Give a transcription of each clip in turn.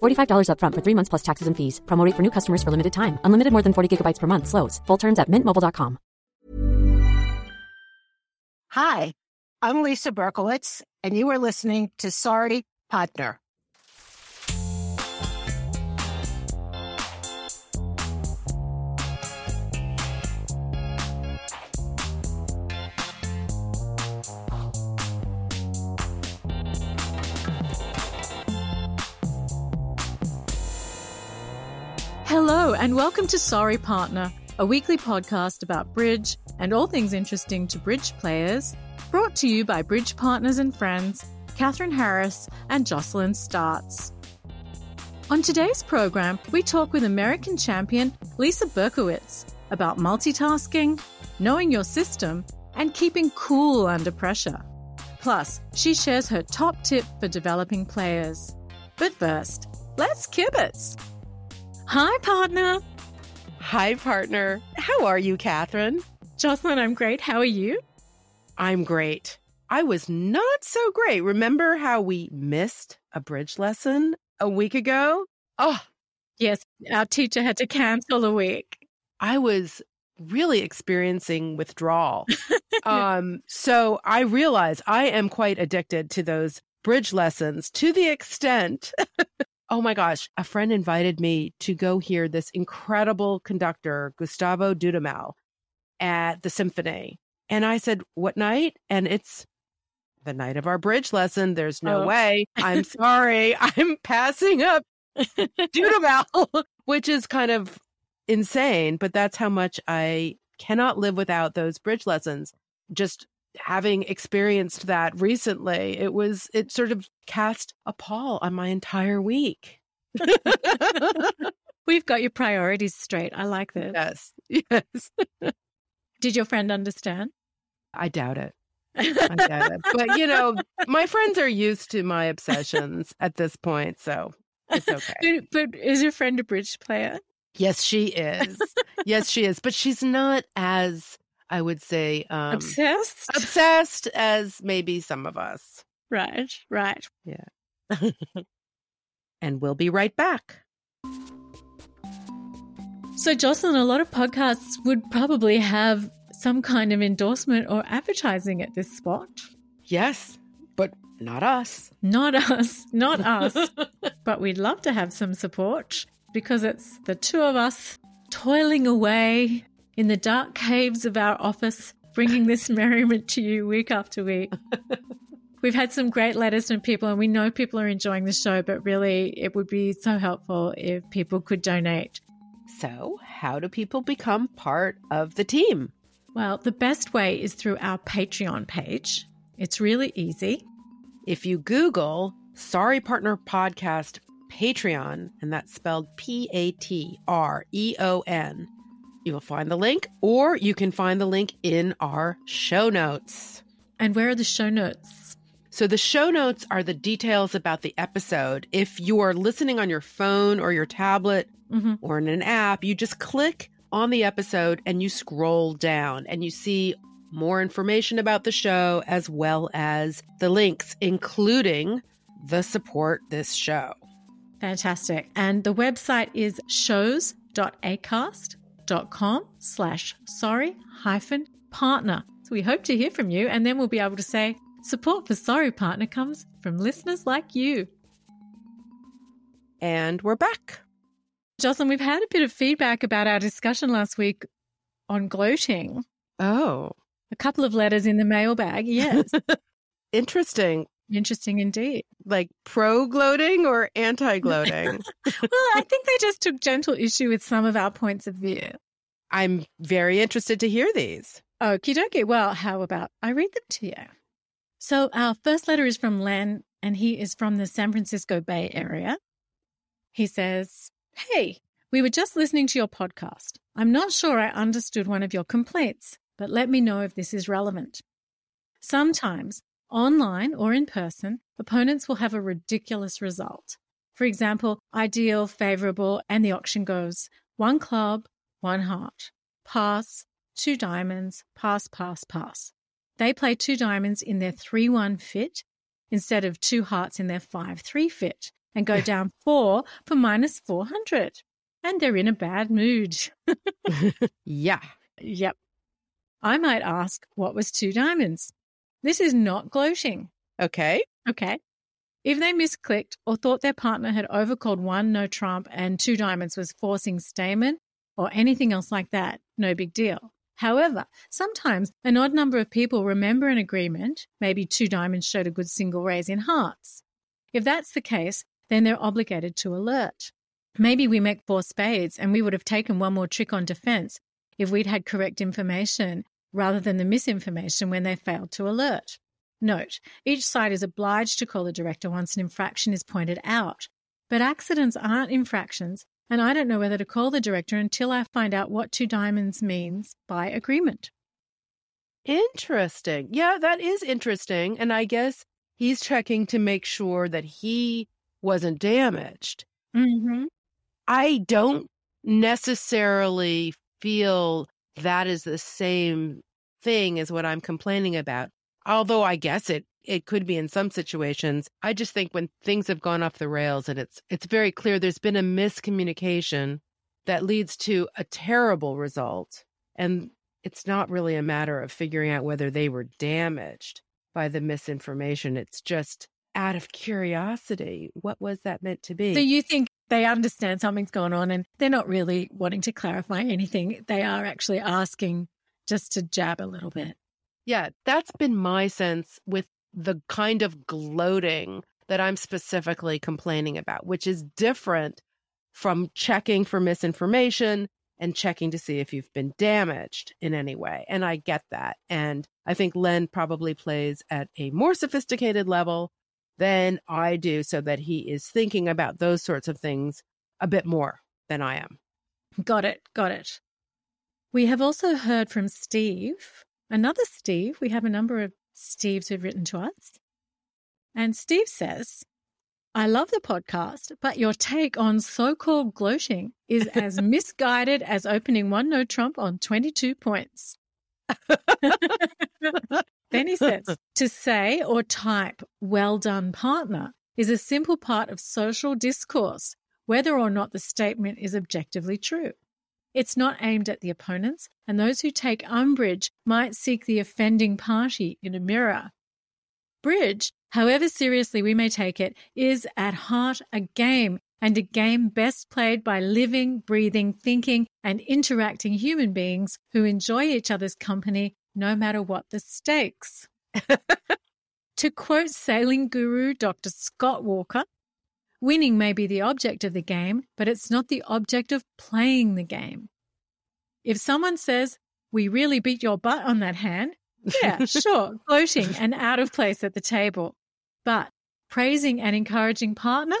$45 upfront for three months plus taxes and fees. Promote for new customers for limited time. Unlimited more than 40 gigabytes per month. Slows. Full terms at mintmobile.com. Hi, I'm Lisa Berkowitz, and you are listening to Sorry Partner. Hello, and welcome to Sorry Partner, a weekly podcast about bridge and all things interesting to bridge players, brought to you by Bridge Partners and Friends, Catherine Harris and Jocelyn Starts. On today's program, we talk with American champion Lisa Berkowitz about multitasking, knowing your system, and keeping cool under pressure. Plus, she shares her top tip for developing players. But first, let's kibitz. Hi, partner. Hi, partner. How are you, Catherine? Jocelyn, I'm great. How are you? I'm great. I was not so great. Remember how we missed a bridge lesson a week ago? Oh, yes. Our teacher had to cancel a week. I was really experiencing withdrawal. um, so I realize I am quite addicted to those bridge lessons to the extent Oh my gosh, a friend invited me to go hear this incredible conductor, Gustavo Dudamel, at the symphony. And I said, What night? And it's the night of our bridge lesson. There's no oh. way. I'm sorry. I'm passing up Dudamel, which is kind of insane, but that's how much I cannot live without those bridge lessons. Just having experienced that recently, it was, it sort of cast a pall on my entire week. We've got your priorities straight. I like this. Yes. Yes. Did your friend understand? I doubt it. I doubt it. But, you know, my friends are used to my obsessions at this point. So it's okay. But, but is your friend a bridge player? Yes, she is. yes, she is. But she's not as I would say um, obsessed, obsessed as maybe some of us. Right, right. Yeah. and we'll be right back. So, Jocelyn, a lot of podcasts would probably have some kind of endorsement or advertising at this spot. Yes, but not us. Not us. Not us. but we'd love to have some support because it's the two of us toiling away in the dark caves of our office, bringing this merriment to you week after week. We've had some great letters from people, and we know people are enjoying the show, but really, it would be so helpful if people could donate. So, how do people become part of the team? Well, the best way is through our Patreon page. It's really easy. If you Google Sorry Partner Podcast Patreon, and that's spelled P A T R E O N, you will find the link, or you can find the link in our show notes. And where are the show notes? So, the show notes are the details about the episode. If you are listening on your phone or your tablet mm-hmm. or in an app, you just click on the episode and you scroll down and you see more information about the show as well as the links, including the support this show. Fantastic. And the website is shows.acast.com slash sorry hyphen partner. So we hope to hear from you and then we'll be able to say support for Sorry Partner comes from listeners like you. And we're back. Jocelyn, we've had a bit of feedback about our discussion last week on gloating. Oh. A couple of letters in the mailbag, yes. Interesting. Interesting indeed. Like pro gloating or anti gloating? well, I think they just took gentle issue with some of our points of view. I'm very interested to hear these. Okie dokie. Well, how about I read them to you? So, our first letter is from Len, and he is from the San Francisco Bay Area. He says, Hey, we were just listening to your podcast. I'm not sure I understood one of your complaints, but let me know if this is relevant. Sometimes, online or in person, opponents will have a ridiculous result. For example, ideal, favorable, and the auction goes one club, one heart, pass, two diamonds, pass, pass, pass. They play two diamonds in their 3 1 fit instead of two hearts in their 5 3 fit and go down four for minus 400. And they're in a bad mood. yeah. Yep. I might ask, what was two diamonds? This is not gloating. Okay. Okay. If they misclicked or thought their partner had overcalled one no trump and two diamonds was forcing Stayman or anything else like that, no big deal. However, sometimes an odd number of people remember an agreement, maybe two diamonds showed a good single raise in hearts. If that's the case, then they're obligated to alert. Maybe we make four spades and we would have taken one more trick on defense if we'd had correct information rather than the misinformation when they failed to alert. Note, each side is obliged to call the director once an infraction is pointed out, but accidents aren't infractions, and I don't know whether to call the director until I find out what two diamonds means by agreement. Interesting. Yeah, that is interesting. And I guess he's checking to make sure that he wasn't damaged. Mm-hmm. I don't necessarily feel that is the same thing as what I'm complaining about. Although I guess it it could be in some situations. I just think when things have gone off the rails and it's it's very clear there's been a miscommunication that leads to a terrible result and it's not really a matter of figuring out whether they were damaged by the misinformation. It's just out of curiosity, what was that meant to be? So you think they understand something's going on and they're not really wanting to clarify anything. They are actually asking just to jab a little bit. Yeah, that's been my sense with the kind of gloating that I'm specifically complaining about, which is different from checking for misinformation and checking to see if you've been damaged in any way. And I get that. And I think Len probably plays at a more sophisticated level than I do so that he is thinking about those sorts of things a bit more than I am. Got it. Got it. We have also heard from Steve, another Steve. We have a number of Steves who've written to us. And Steve says, I love the podcast, but your take on so called gloating is as misguided as opening one no Trump on 22 points. then he says, to say or type well done partner is a simple part of social discourse, whether or not the statement is objectively true. It's not aimed at the opponents, and those who take umbrage might seek the offending party in a mirror. Bridge, however seriously we may take it, is at heart a game, and a game best played by living, breathing, thinking, and interacting human beings who enjoy each other's company no matter what the stakes. to quote sailing guru Dr. Scott Walker, winning may be the object of the game, but it's not the object of playing the game. If someone says, We really beat your butt on that hand, yeah, sure, gloating and out of place at the table. But praising and encouraging partner,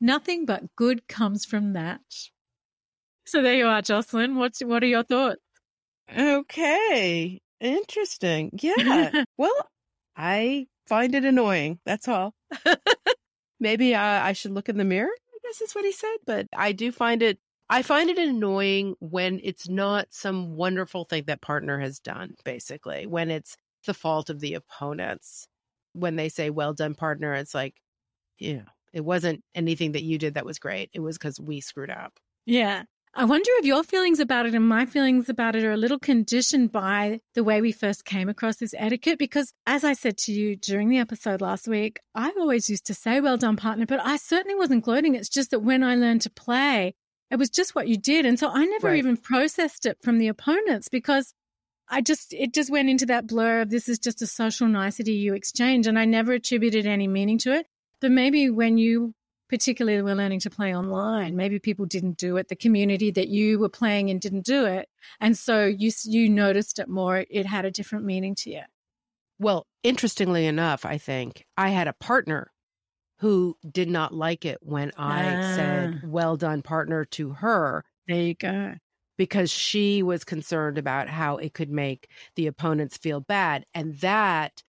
nothing but good comes from that. So there you are, Jocelyn. What's what are your thoughts? Okay. Interesting. Yeah. well, I find it annoying. That's all. Maybe uh, I should look in the mirror. I guess is what he said. But I do find it I find it annoying when it's not some wonderful thing that partner has done, basically, when it's the fault of the opponents. When they say, well done, partner, it's like, you know, it wasn't anything that you did that was great. It was because we screwed up. Yeah. I wonder if your feelings about it and my feelings about it are a little conditioned by the way we first came across this etiquette. Because as I said to you during the episode last week, I always used to say, well done, partner, but I certainly wasn't gloating. It's just that when I learned to play, it was just what you did. And so I never Right. even processed it from the opponents because I just, it just went into that blur of this is just a social nicety you exchange. And I never attributed any meaning to it. But maybe when you particularly were learning to play online, maybe people didn't do it. The community that you were playing in didn't do it. And so you, you noticed it more. It had a different meaning to you. Well, interestingly enough, I think I had a partner who did not like it when I Ah. said, well done, partner, to her There you go. because she was concerned about how it could make the opponents feel bad. And that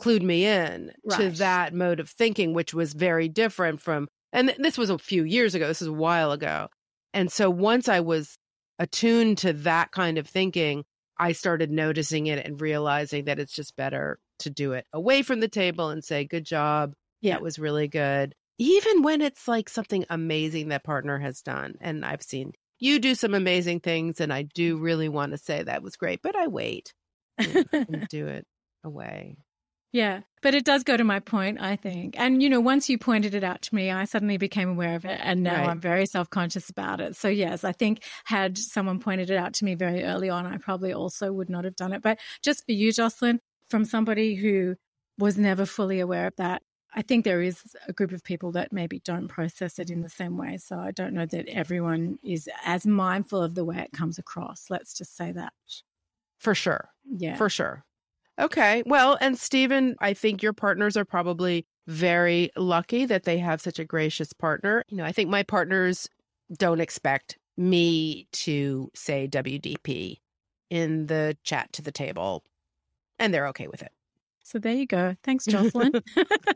clued me in to that mode of thinking, which was very different from, and th- this was a few years ago, this is a while ago. And so once I was attuned to that kind of thinking, I started noticing it and realizing that it's just better to do it away from the table and say, good job. Yeah. That was really good. Even when it's like something amazing that partner has done. And I've seen you do some amazing things, and I do really want to say that was great, but I wait and, and do it away. Yeah, but it does go to my point, I think. And, you know, once you pointed it out to me, I suddenly became aware of it. And now Right. I'm very self conscious about it. So, yes, I think had someone pointed it out to me very early on, I probably also would not have done it. But just for you, Jocelyn, from somebody who was never fully aware of that, I think there is a group of people that maybe don't process it in the same way. So I don't know that everyone is as mindful of the way it comes across. Let's just say that. For sure. Yeah. For sure. Okay. Well, and Stephen, I think your partners are probably very lucky that they have such a gracious partner. You know, I think my partners don't expect me to say WDP in the chat to the table, and they're okay with it. So there you go. Thanks, Jocelyn.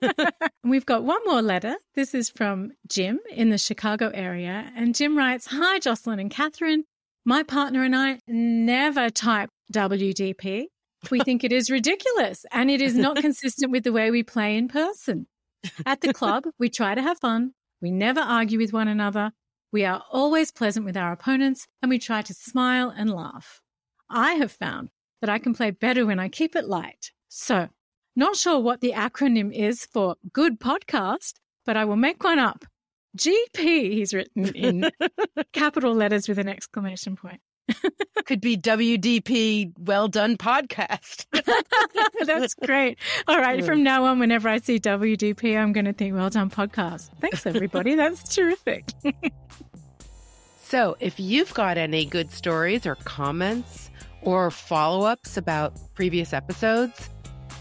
We've got one more letter. This is from Jim in the Chicago area. And Jim writes Hi, Jocelyn and Catherine. My partner and I never type WDP. We think it is ridiculous and it is not consistent with the way we play in person. At the club, we try to have fun. We never argue with one another. We are always pleasant with our opponents and we try to smile and laugh. I have found that I can play better when I keep it light. So, not sure what the acronym is for good podcast, but I will make one up. GP, he's written in capital letters with an exclamation point. Could be WDP well done podcast. That's great. All right. From now on, whenever I see WDP, I'm going to think, well done, podcast. Thanks, everybody. That's terrific. So, if you've got any good stories or comments or follow ups about previous episodes,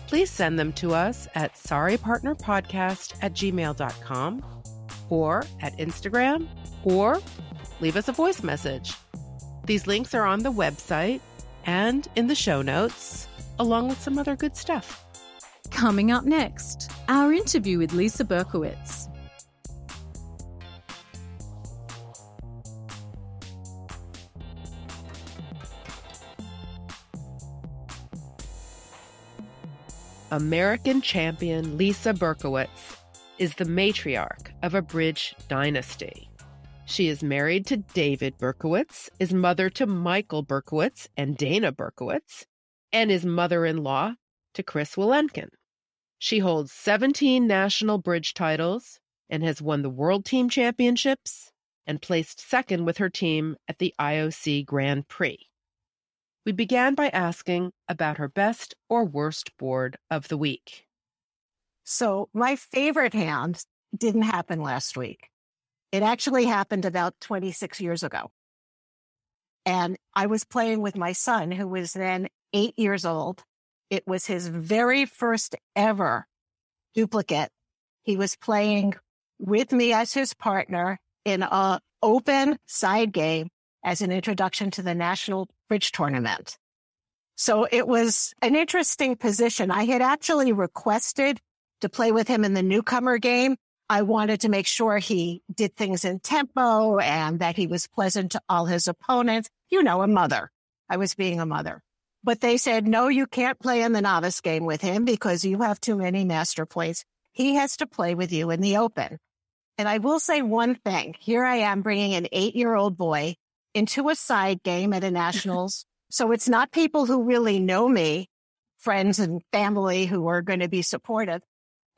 please send them to us at sorrypartnerpodcast at gmail.com or at Instagram or leave us a voice message. These links are on the website and in the show notes, along with some other good stuff. Coming up next, our interview with Lisa Berkowitz. American champion Lisa Berkowitz is the matriarch of a bridge dynasty. She is married to David Berkowitz, is mother to Michael Berkowitz and Dana Berkowitz, and is mother in law to Chris Willenken. She holds 17 national bridge titles and has won the World Team Championships and placed second with her team at the IOC Grand Prix. We began by asking about her best or worst board of the week. So my favorite hand didn't happen last week. It actually happened about 26 years ago. And I was playing with my son, who was then eight years old. It was his very first ever duplicate. He was playing with me as his partner in a open side game as an introduction to the national bridge tournament. So it was an interesting position. I had actually requested to play with him in the newcomer game. I wanted to make sure he did things in tempo and that he was pleasant to all his opponents. You know, a mother. I was being a mother. But they said, no, you can't play in the novice game with him because you have too many master points. He has to play with you in the open. And I will say one thing. Here I am bringing an eight year old boy into a side game at a nationals. so it's not people who really know me, friends and family who are going to be supportive.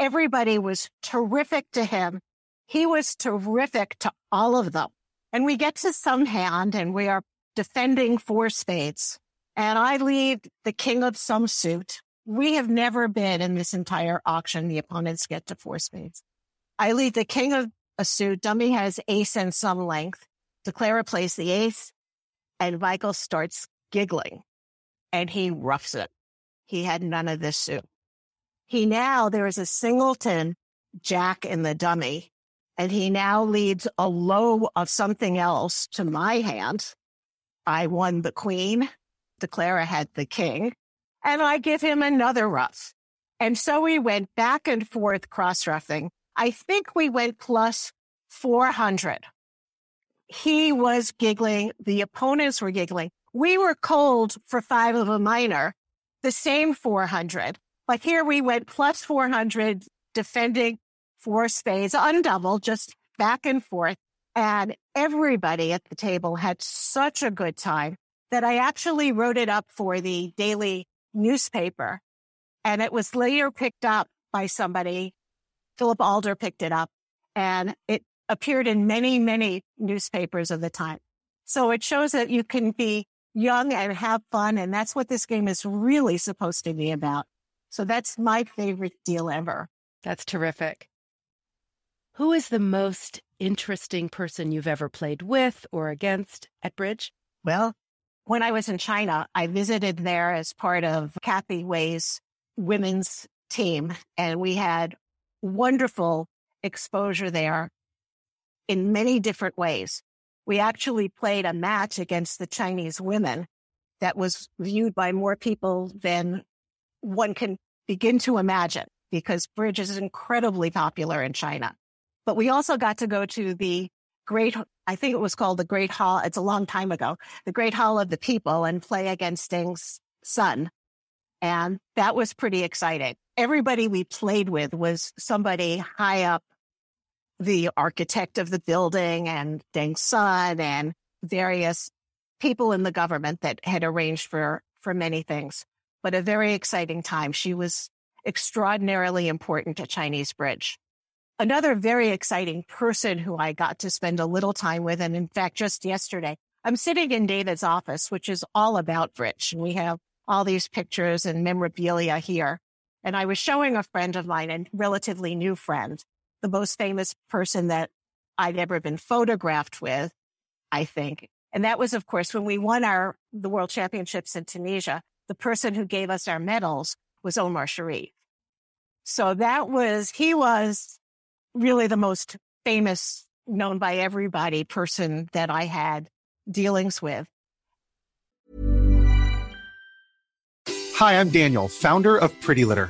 Everybody was terrific to him. He was terrific to all of them. And we get to some hand and we are defending four spades. And I lead the king of some suit. We have never been in this entire auction. The opponents get to four spades. I lead the king of a suit. Dummy has ace and some length. Declarer plays the ace and Michael starts giggling and he ruffs it. He had none of this suit. He now, there is a singleton jack in the dummy and he now leads a low of something else to my hand. I won the queen. Declarer had the king and I give him another ruff. And so we went back and forth cross ruffing. I think we went plus 400 he was giggling. The opponents were giggling. We were cold for five of a minor, the same 400. But here we went plus 400 defending four spades, undouble, just back and forth. And everybody at the table had such a good time that I actually wrote it up for the daily newspaper. And it was later picked up by somebody. Phillip Alder picked it up and it appeared in many, many newspapers of the time. So it shows that you can be young and have fun. And that's what this game is really supposed to be about. So that's my favorite deal ever. That's terrific. Who is the most interesting person you've ever played with or against at bridge? Well, when I was in China, I visited there as part of Kathie Wei's women's team, and we had wonderful exposure there in many different ways. We actually played a match against the Chinese women that was viewed by more people than one can begin to imagine because bridge is incredibly popular in China. But we also got to go to the great, I think it was called the Great Hall. It's a long time ago, the Great Hall of the People and play against Deng's son. And that was pretty exciting. Everybody we played with was somebody high up the architect of the building and Deng's son and various people in the government that had arranged for, for many things. But a very exciting time. She was extraordinarily important to Chinese Bridge. Another very exciting person who I got to spend a little time with, and in fact, just yesterday, I'm sitting in David's office, which is all about Bridge. And we have all these pictures and memorabilia here. And I was showing a friend of mine, a relatively new friend, the most famous person that I'd ever been photographed with, I think. And that was, of course, when we won our, the world championships in Tunisia, the person who gave us our medals was Omar Sharif. So that was, he was really the most famous, known by everybody person that I had dealings with. Hi, I'm Daniel, founder of Pretty Litter.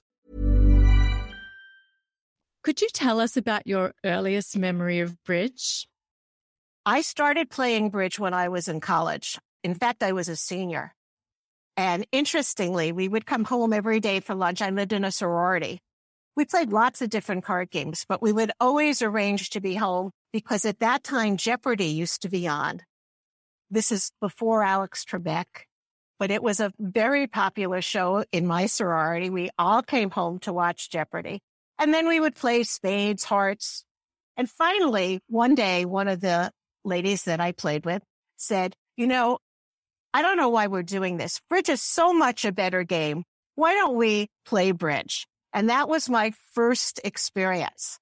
Could you tell us about your earliest memory of bridge? I started playing bridge when I was in college. In fact, I was a senior. And interestingly, we would come home every day for lunch. I lived in a sorority. We played lots of different card games, but we would always arrange to be home because at that time, Jeopardy used to be on. This is before Alex Trebek, but it was a very popular show in my sorority. We all came home to watch Jeopardy. And then we would play spades, hearts. And finally, one day, one of the ladies that I played with said, you know, I don't know why we're doing this. Bridge is so much a better game. Why don't we play bridge? And that was my first experience.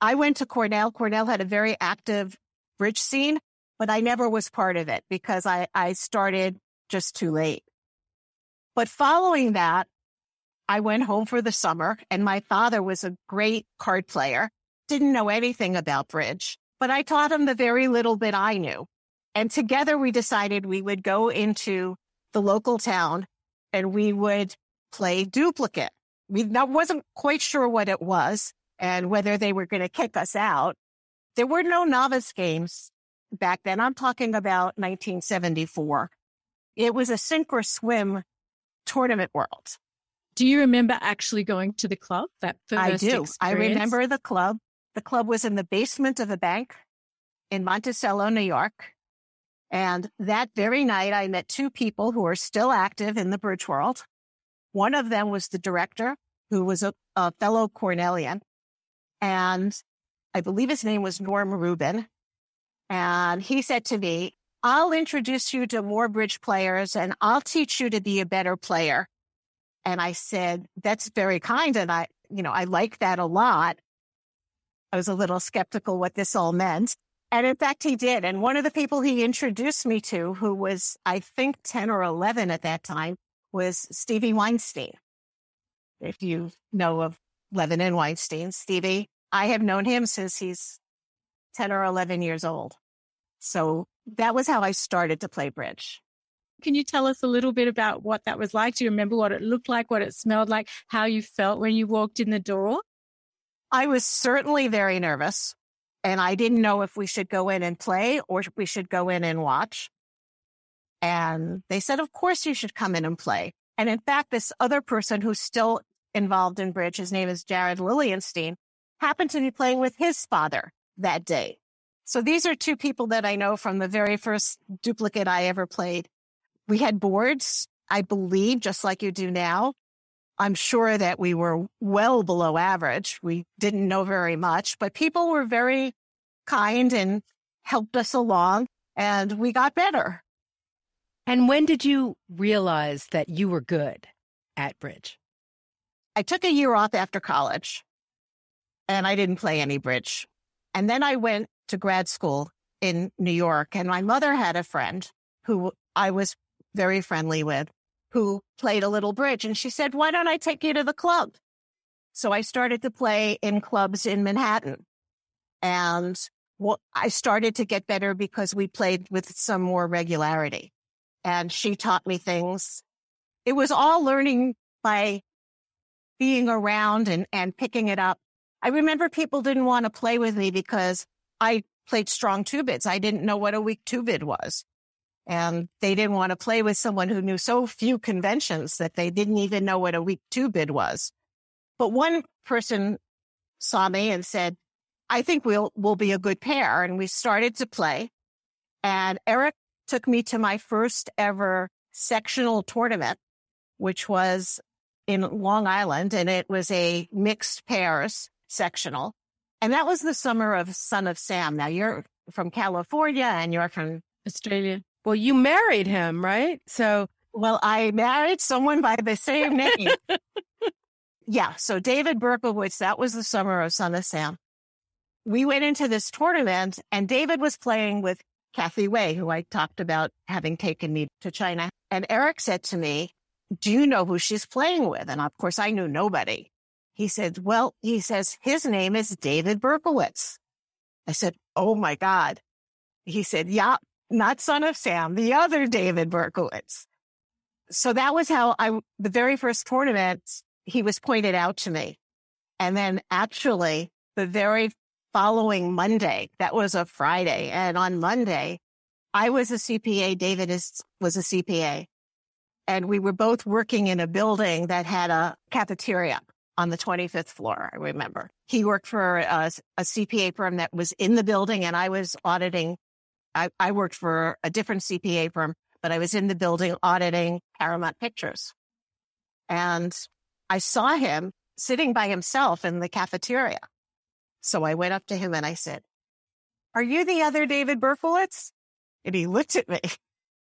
I went to Cornell. Cornell had a very active bridge scene, but I never was part of it because I, I started just too late. But following that, I went home for the summer and my father was a great card player, didn't know anything about bridge, but I taught him the very little bit I knew. And together we decided we would go into the local town and we would play duplicate. We wasn't quite sure what it was and whether they were going to kick us out. There were no novice games back then. I'm talking about 1974. It was a sink or swim tournament world. Do you remember actually going to the club? That first I do. Experience? I remember the club. The club was in the basement of a bank in Monticello, New York. And that very night, I met two people who are still active in the bridge world. One of them was the director, who was a, a fellow Cornelian. And I believe his name was Norm Rubin. And he said to me, I'll introduce you to more bridge players and I'll teach you to be a better player. And I said, that's very kind. And I, you know, I like that a lot. I was a little skeptical what this all meant. And in fact, he did. And one of the people he introduced me to, who was, I think, 10 or 11 at that time, was Stevie Weinstein. If you know of Levin and Weinstein, Stevie, I have known him since he's 10 or 11 years old. So that was how I started to play bridge. Can you tell us a little bit about what that was like? Do you remember what it looked like, what it smelled like, how you felt when you walked in the door? I was certainly very nervous and I didn't know if we should go in and play or we should go in and watch. And they said, of course you should come in and play. And in fact, this other person who's still involved in bridge, his name is Jared Lilienstein, happened to be playing with his father that day. So these are two people that I know from the very first duplicate I ever played. We had boards, I believe, just like you do now. I'm sure that we were well below average. We didn't know very much, but people were very kind and helped us along and we got better. And when did you realize that you were good at bridge? I took a year off after college and I didn't play any bridge. And then I went to grad school in New York and my mother had a friend who I was very friendly with who played a little bridge. And she said, why don't I take you to the club? So I started to play in clubs in Manhattan. And well, I started to get better because we played with some more regularity. And she taught me things. It was all learning by being around and, and picking it up. I remember people didn't want to play with me because I played strong two bids. I didn't know what a weak two bid was. And they didn't want to play with someone who knew so few conventions that they didn't even know what a weak two bid was. But one person saw me and said, I think we'll, we'll be a good pair. And we started to play. And Eric took me to my first ever sectional tournament, which was in Long Island. And it was a mixed pairs sectional. And that was the summer of Son of Sam. Now you're from California and you're from Australia. Well, you married him, right? So, well, I married someone by the same name. yeah. So David Berkowitz, that was the summer of Son of Sam. We went into this tournament and David was playing with Kathie Wei, who I talked about having taken me to China. And Eric said to me, do you know who she's playing with? And of course I knew nobody. He said, well, he says, his name is David Berkowitz. I said, oh my God. He said, yeah, not son of Sam, the other David Berkowitz. So that was how I, the very first tournament, he was pointed out to me. And then actually the very following Monday, that was a Friday. And on Monday, I was a CPA. David is, was a CPA. And we were both working in a building that had a cafeteria on the 25th floor. I remember he worked for a, a CPA firm that was in the building and I was auditing. I, I worked for a different CPA firm, but I was in the building auditing Paramount Pictures. And I saw him sitting by himself in the cafeteria. So I went up to him and I said, are you the other David Berkowitz? And he looked at me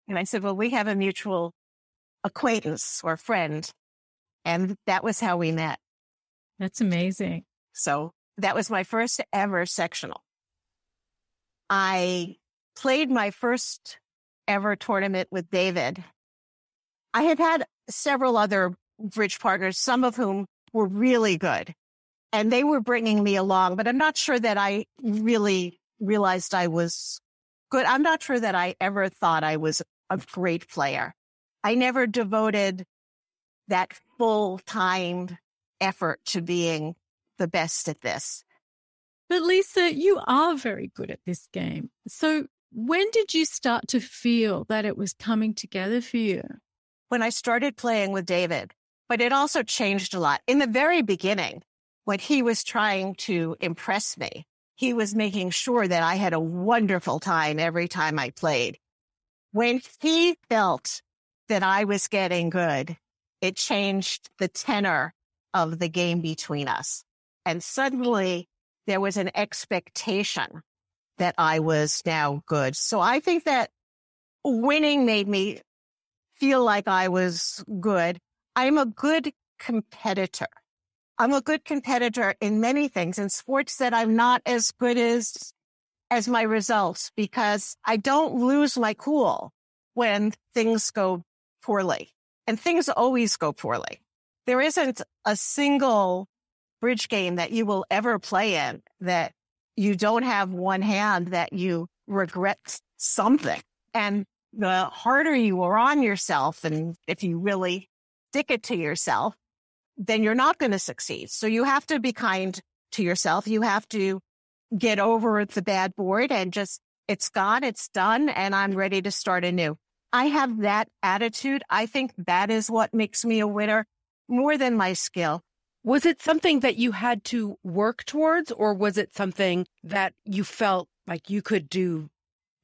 and I said, well, we have a mutual acquaintance or friend. And that was how we met. That's amazing. So that was my first ever sectional. I played my first ever tournament with David. I had had several other bridge partners, some of whom were really good and they were bringing me along, but I'm not sure that I really realized I was good. I'm not sure that I ever thought I was a great player. I never devoted that full time effort to being the best at this. But Lisa, you are very good at this game. So when did you start to feel that it was coming together for you? When I started playing with David, but it also changed a lot. In the very beginning, when he was trying to impress me, he was making sure that I had a wonderful time every time I played. When he felt that I was getting good, it changed the tenor of the game between us. And suddenly there was an expectation that I was now good. So I think that winning made me feel like I was good. I'm a good competitor. I'm a good competitor in many things in sports that I'm not as good as as my results because I don't lose my cool when things go poorly. And things always go poorly. There isn't a single bridge game that you will ever play in that you don't have one hand that you regret something. And the harder you are on yourself, and if you really stick it to yourself, then you're not going to succeed. So you have to be kind to yourself. You have to get over the bad board and just, it's gone, it's done, and I'm ready to start anew. I have that attitude. I think that is what makes me a winner more than my skill. Was it something that you had to work towards, or was it something that you felt like you could do,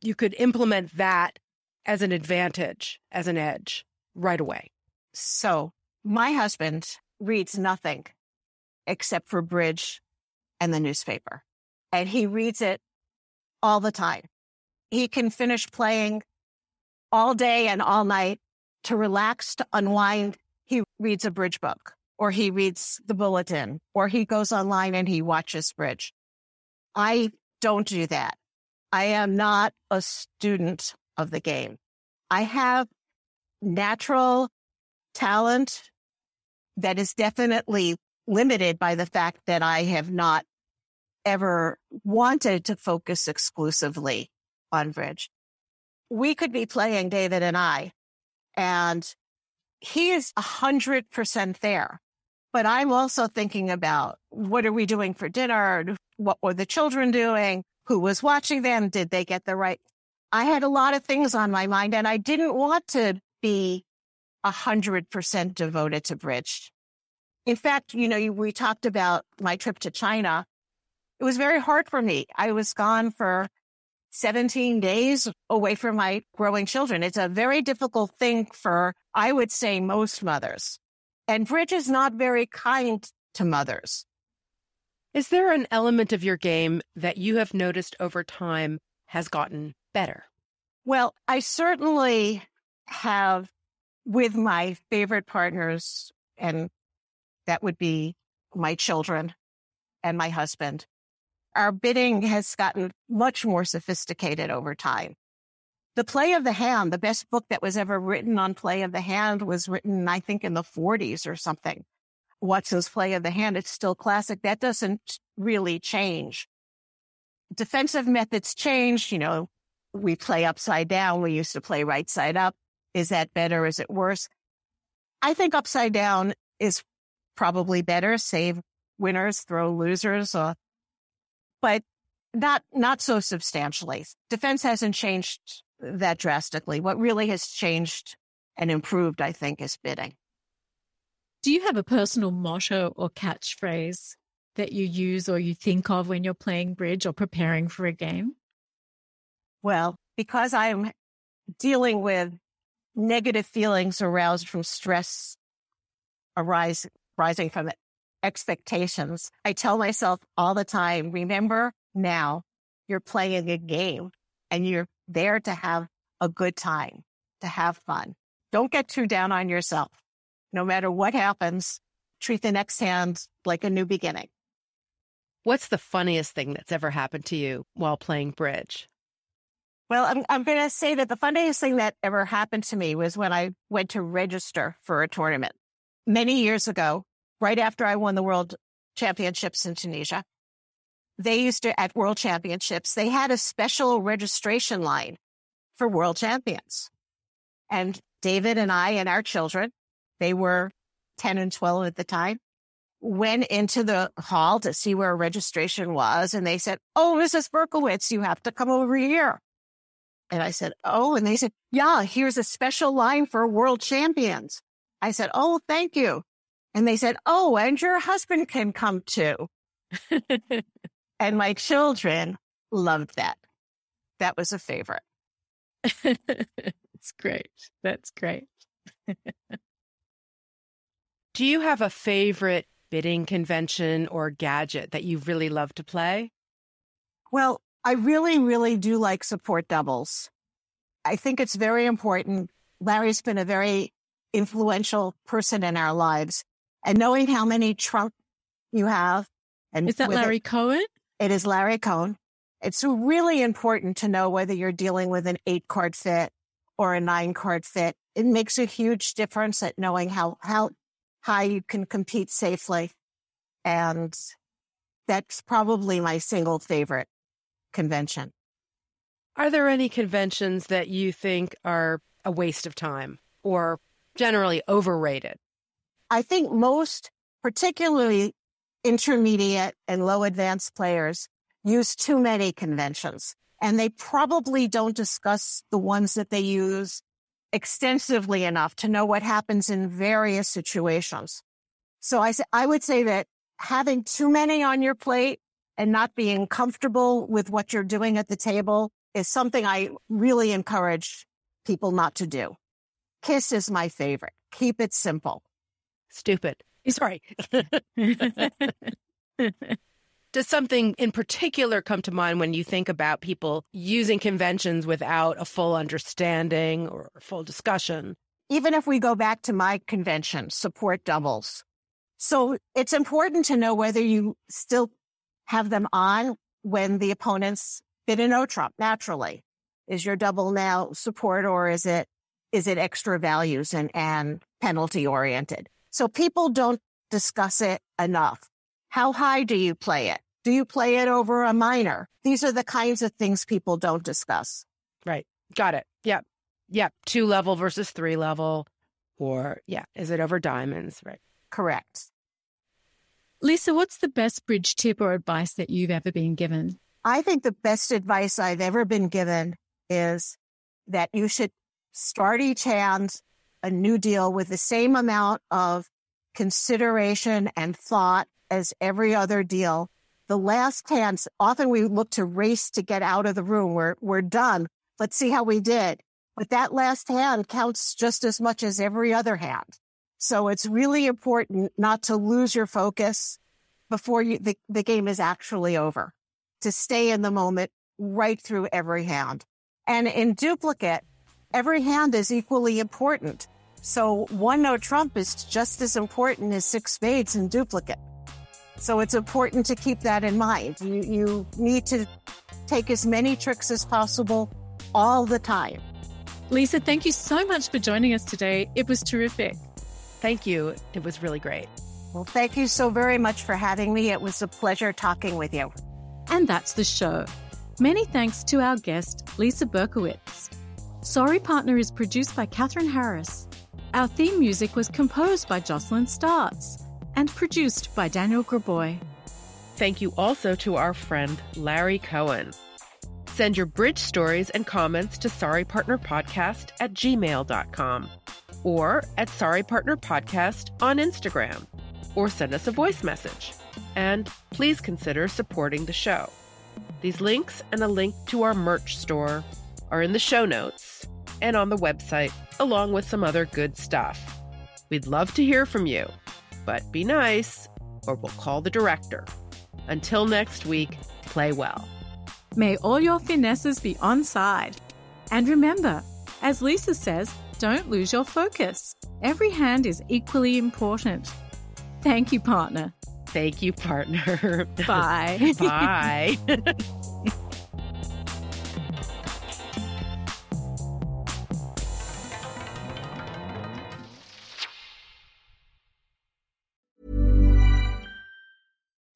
you could implement that as an advantage, as an edge right away? So, my husband reads nothing except for bridge and the newspaper. And he reads it all the time. He can finish playing all day and all night to relax, to unwind. He reads a bridge book or he reads the bulletin or he goes online and he watches bridge. I don't do that. I am not a student of the game. I have natural talent that is definitely limited by the fact that I have not ever wanted to focus exclusively on bridge. We could be playing David and I, and he is a hundred percent there. But I'm also thinking about what are we doing for dinner? What were the children doing? Who was watching them? Did they get the right? I had a lot of things on my mind and I didn't want to be 100% devoted to bridge. In fact, you know, we talked about my trip to China. It was very hard for me. I was gone for 17 days away from my growing children. It's a very difficult thing for, I would say, most mothers. And bridge is not very kind to mothers. Is there an element of your game that you have noticed over time has gotten better? Well, I certainly have with my favorite partners, and that would be my children and my husband. Our bidding has gotten much more sophisticated over time. The play of the hand, the best book that was ever written on play of the hand was written, I think, in the 40s or something. Watson's play of the hand, it's still classic. That doesn't really change. Defensive methods change. You know, we play upside down. We used to play right side up. Is that better? Is it worse? I think upside down is probably better. Save winners, throw losers, uh, but not not so substantially. Defense hasn't changed that drastically. What really has changed and improved, I think, is bidding. Do you have a personal motto or catchphrase that you use or you think of when you're playing bridge or preparing for a game? Well, because I'm dealing with negative feelings aroused from stress arise, rising from expectations, I tell myself all the time, remember now you're playing a game and you're there to have a good time, to have fun. Don't get too down on yourself no matter what happens, treat the next hand like a new beginning. What's the funniest thing that's ever happened to you while playing bridge? Well, I'm, I'm going to say that the funniest thing that ever happened to me was when I went to register for a tournament many years ago, right after I won the world championships in Tunisia. They used to, at world championships, they had a special registration line for world champions. And David and I and our children they were 10 and 12 at the time, went into the hall to see where registration was. And they said, Oh, Mrs. Berkowitz, you have to come over here. And I said, Oh, and they said, Yeah, here's a special line for world champions. I said, Oh, thank you. And they said, Oh, and your husband can come too. and my children loved that. That was a favorite. It's great. That's great. Do you have a favorite bidding convention or gadget that you really love to play? Well, I really, really do like support doubles. I think it's very important. Larry's been a very influential person in our lives. And knowing how many trump you have. And is that Larry it, Cohen? It is Larry Cohen. It's really important to know whether you're dealing with an eight card fit or a nine card fit. It makes a huge difference at knowing how, how high you can compete safely. And that's probably my single favorite convention. Are there any conventions that you think are a waste of time or generally overrated? I think most, particularly intermediate and low advanced players, use too many conventions and they probably don't discuss the ones that they use extensively enough to know what happens in various situations. So I, I would say that having too many on your plate and not being comfortable with what you're doing at the table is something I really encourage people not to do. Kiss is my favorite. Keep it simple. Stupid. Sorry. Does something in particular come to mind when you think about people using conventions without a full understanding or full discussion? Even if we go back to my convention, support doubles. So it's important to know whether you still have them on when the opponents bid a no trump naturally. Is your double now support or is it is it extra values and, and penalty oriented? So people don't discuss it enough. How high do you play it? Do you play it over a minor? These are the kinds of things people don't discuss. Right. Got it. Yep. Yep. Two level versus three level. Or, yeah, is it over diamonds? Right. Correct. Lisa, what's the best bridge tip or advice that you've ever been given? I think the best advice I've ever been given is that you should start each hand a new deal with the same amount of consideration and thought as every other deal. The last hands, often we look to race to get out of the room. We're, we're done. Let's see how we did. But that last hand counts just as much as every other hand. So it's really important not to lose your focus before you, the, the game is actually over, to stay in the moment right through every hand. And in duplicate, every hand is equally important. So one no trump is just as important as six spades in duplicate. So it's important to keep that in mind. You, you need to take as many tricks as possible all the time. Lisa, thank you so much for joining us today. It was terrific. Thank you. It was really great. Well, thank you so very much for having me. It was a pleasure talking with you. And that's the show. Many thanks to our guest, Lisa Berkowitz. Sorry Partner is produced by Katherine Harris. Our theme music was composed by Jocelyn Starts and produced by Daniel Graboy. Thank you also to our friend Larry Cohen. Send your bridge stories and comments to sorrypartnerpodcast at gmail.com. or at sorrypartnerpodcast on Instagram, or send us a voice message. And please consider supporting the show. These links and a link to our merch store are in the show notes and on the website, along with some other good stuff. We'd love to hear from you, but be nice or we'll call the director. Until next week, play well. May all your finesses be on side. And remember, as Lisa says, don't lose your focus. Every hand is equally important. Thank you, partner. Thank you, partner. Bye. Bye.